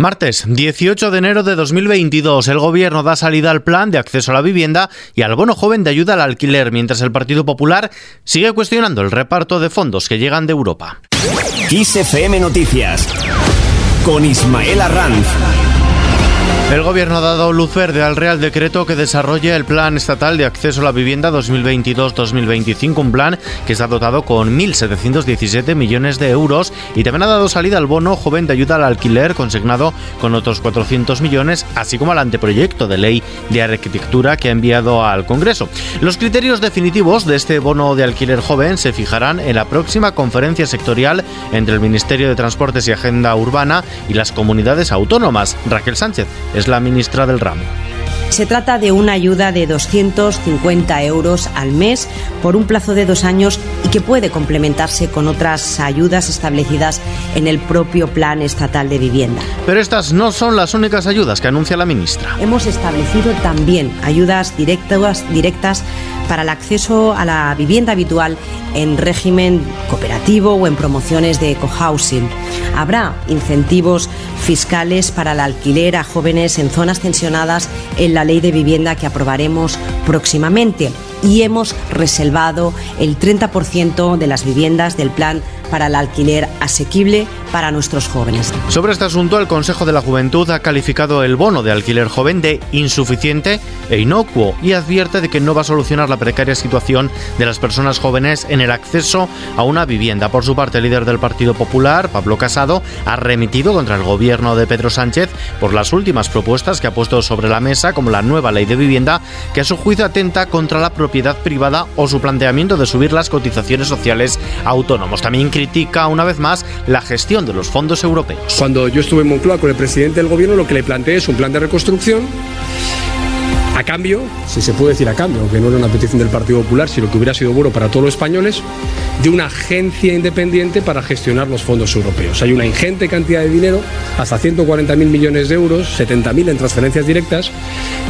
Martes 18 de enero de 2022, el Gobierno da salida al plan de acceso a la vivienda y al bono joven de ayuda al alquiler, mientras el Partido Popular sigue cuestionando el reparto de fondos que llegan de Europa. XFM Noticias con Ismael Arranz. El Gobierno ha dado luz verde al Real Decreto que desarrolla el Plan Estatal de Acceso a la Vivienda 2022-2025, un plan que está dotado con 1.717 millones de euros y también ha dado salida al bono joven de ayuda al alquiler consignado con otros 400 millones, así como al anteproyecto de ley de arquitectura que ha enviado al Congreso. Los criterios definitivos de este bono de alquiler joven se fijarán en la próxima conferencia sectorial entre el Ministerio de Transportes y Agenda Urbana y las comunidades autónomas. Raquel Sánchez es la ministra del ramo. Se trata de una ayuda de 250 euros al mes por un plazo de dos años y que puede complementarse con otras ayudas establecidas en el propio Plan Estatal de Vivienda. Pero estas no son las únicas ayudas que anuncia la ministra. Hemos establecido también ayudas directas, directas para el acceso a la vivienda habitual en régimen cooperativo o en promociones de cohousing. Habrá incentivos fiscales para el alquiler a jóvenes en zonas tensionadas en la ley de vivienda que aprobaremos próximamente y hemos reservado el 30% de las viviendas del plan para el alquiler asequible para nuestros jóvenes. Sobre este asunto, el Consejo de la Juventud ha calificado el bono de alquiler joven de insuficiente e inocuo y advierte de que no va a solucionar la precaria situación de las personas jóvenes en el acceso a una vivienda. Por su parte, el líder del Partido Popular, Pablo Casado, ha remitido contra el gobierno de Pedro Sánchez por las últimas propuestas que ha puesto sobre la mesa, como la nueva ley de vivienda, que a su juicio atenta contra la propiedad privada o su planteamiento de subir las cotizaciones sociales autónomos. También critica una vez más la gestión de los fondos europeos. Cuando yo estuve en Moncloa con el presidente del gobierno, lo que le planteé es un plan de reconstrucción a cambio, si se puede decir a cambio, aunque no era una petición del Partido Popular, sino que hubiera sido bueno para todos los españoles, de una agencia independiente para gestionar los fondos europeos. Hay una ingente cantidad de dinero, hasta 140.000 millones de euros, 70.000 en transferencias directas,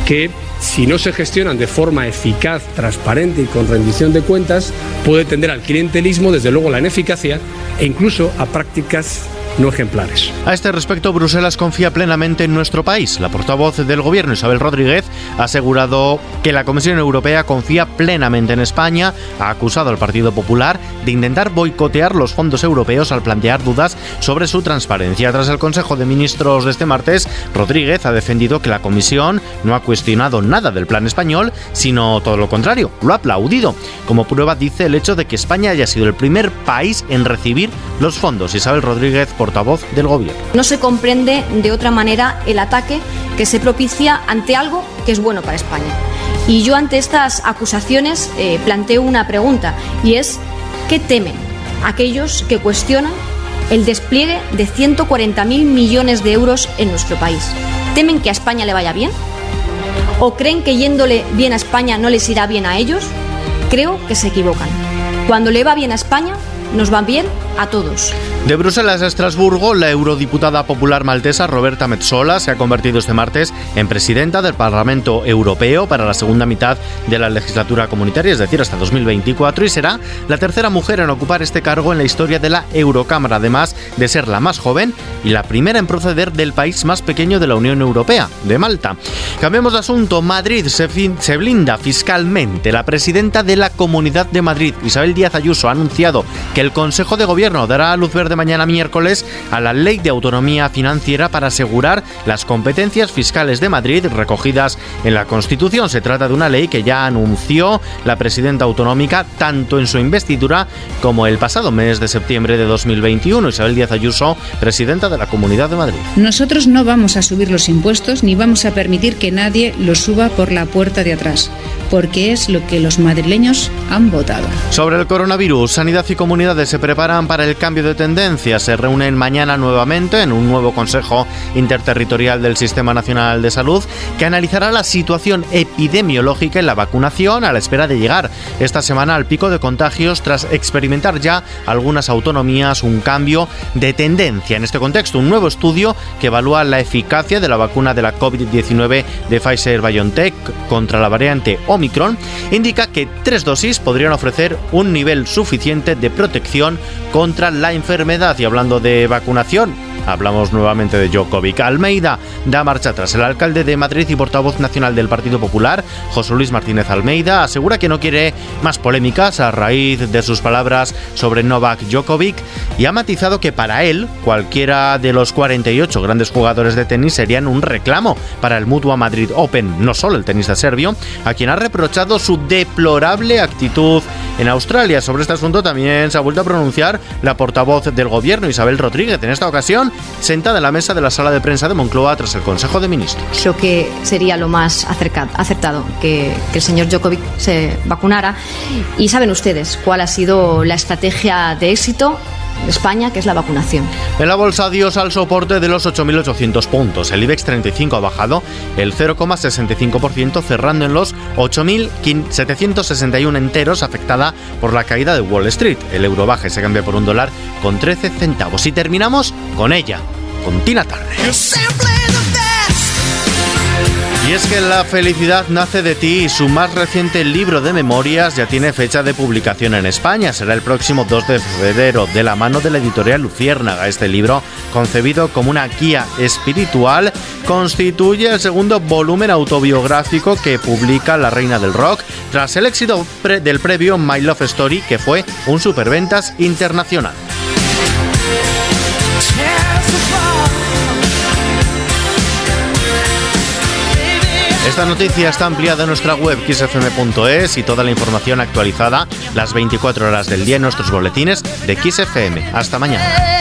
que si no se gestionan de forma eficaz, transparente y con rendición de cuentas, puede tender al clientelismo, desde luego la ineficacia e incluso a prácticas no ejemplares. A este respecto, Bruselas confía plenamente en nuestro país. La portavoz del Gobierno, Isabel Rodríguez, ha asegurado que la Comisión Europea confía plenamente en España, ha acusado al Partido Popular de intentar boicotear los fondos europeos al plantear dudas sobre su transparencia. Tras el Consejo de Ministros de este martes, Rodríguez ha defendido que la Comisión no ha cuestionado nada del plan español, sino todo lo contrario, lo ha aplaudido. Como prueba dice el hecho de que España haya sido el primer país en recibir los fondos. Isabel Rodríguez, portavoz del Gobierno. No se comprende de otra manera el ataque que se propicia ante algo que es bueno para España. Y yo ante estas acusaciones eh, planteo una pregunta y es ¿qué temen aquellos que cuestionan el despliegue de 140.000 millones de euros en nuestro país? ¿Temen que a España le vaya bien? ¿O creen que yéndole bien a España no les irá bien a ellos? Creo que se equivocan. Cuando le va bien a España, nos va bien a todos. De Bruselas a Estrasburgo, la eurodiputada popular maltesa Roberta Metsola se ha convertido este martes en presidenta del Parlamento Europeo para la segunda mitad de la legislatura comunitaria, es decir, hasta 2024, y será la tercera mujer en ocupar este cargo en la historia de la Eurocámara, además de ser la más joven y la primera en proceder del país más pequeño de la Unión Europea, de Malta. Cambiemos de asunto. Madrid se, se blinda fiscalmente. La presidenta de la Comunidad de Madrid, Isabel Díaz Ayuso, ha anunciado que el Consejo de Gobierno dará luz verde de mañana miércoles a la Ley de Autonomía Financiera para asegurar las competencias fiscales de Madrid recogidas en la Constitución. Se trata de una ley que ya anunció la presidenta autonómica tanto en su investidura como el pasado mes de septiembre de 2021. Isabel Díaz Ayuso, presidenta de la Comunidad de Madrid. Nosotros no vamos a subir los impuestos ni vamos a permitir que nadie los suba por la puerta de atrás, porque es lo que los madrileños han votado. Sobre el coronavirus, Sanidad y comunidades se preparan para el cambio de tendencia se reúnen mañana nuevamente en un nuevo Consejo Interterritorial del Sistema Nacional de Salud que analizará la situación epidemiológica en la vacunación a la espera de llegar esta semana al pico de contagios tras experimentar ya algunas autonomías un cambio de tendencia. En este contexto, un nuevo estudio que evalúa la eficacia de la vacuna de la COVID-19 de Pfizer BioNTech contra la variante Omicron indica que tres dosis podrían ofrecer un nivel suficiente de protección contra la enfermedad. Y hablando de vacunación, Hablamos nuevamente de Djokovic. Almeida da marcha atrás. El alcalde de Madrid y portavoz nacional del Partido Popular, José Luis Martínez Almeida, asegura que no quiere más polémicas a raíz de sus palabras sobre Novak Djokovic y ha matizado que para él cualquiera de los 48 grandes jugadores de tenis serían un reclamo para el Mutua Madrid Open, no solo el tenista serbio, a quien ha reprochado su deplorable actitud en Australia. Sobre este asunto también se ha vuelto a pronunciar la portavoz del gobierno, Isabel Rodríguez, en esta ocasión sentada en la mesa de la sala de prensa de Moncloa tras el Consejo de Ministros. Creo que sería lo más acertado que, que el señor Djokovic se vacunara. Y saben ustedes cuál ha sido la estrategia de éxito España, que es la vacunación. En la bolsa adiós al soporte de los 8.800 puntos. El IBEX 35 ha bajado el 0,65%, cerrando en los 8.761 enteros, afectada por la caída de Wall Street. El euro baja se cambia por un dólar con 13 centavos. Y terminamos con ella, con Tina Turner. Y es que La felicidad nace de ti y su más reciente libro de memorias ya tiene fecha de publicación en España. Será el próximo 2 de febrero de la mano de la editorial Luciérnaga. Este libro, concebido como una guía espiritual, constituye el segundo volumen autobiográfico que publica la reina del rock tras el éxito del previo My Love Story que fue un superventas internacional. Esta noticia está ampliada en nuestra web xfm.es y toda la información actualizada las 24 horas del día en nuestros boletines de XFM. Hasta mañana.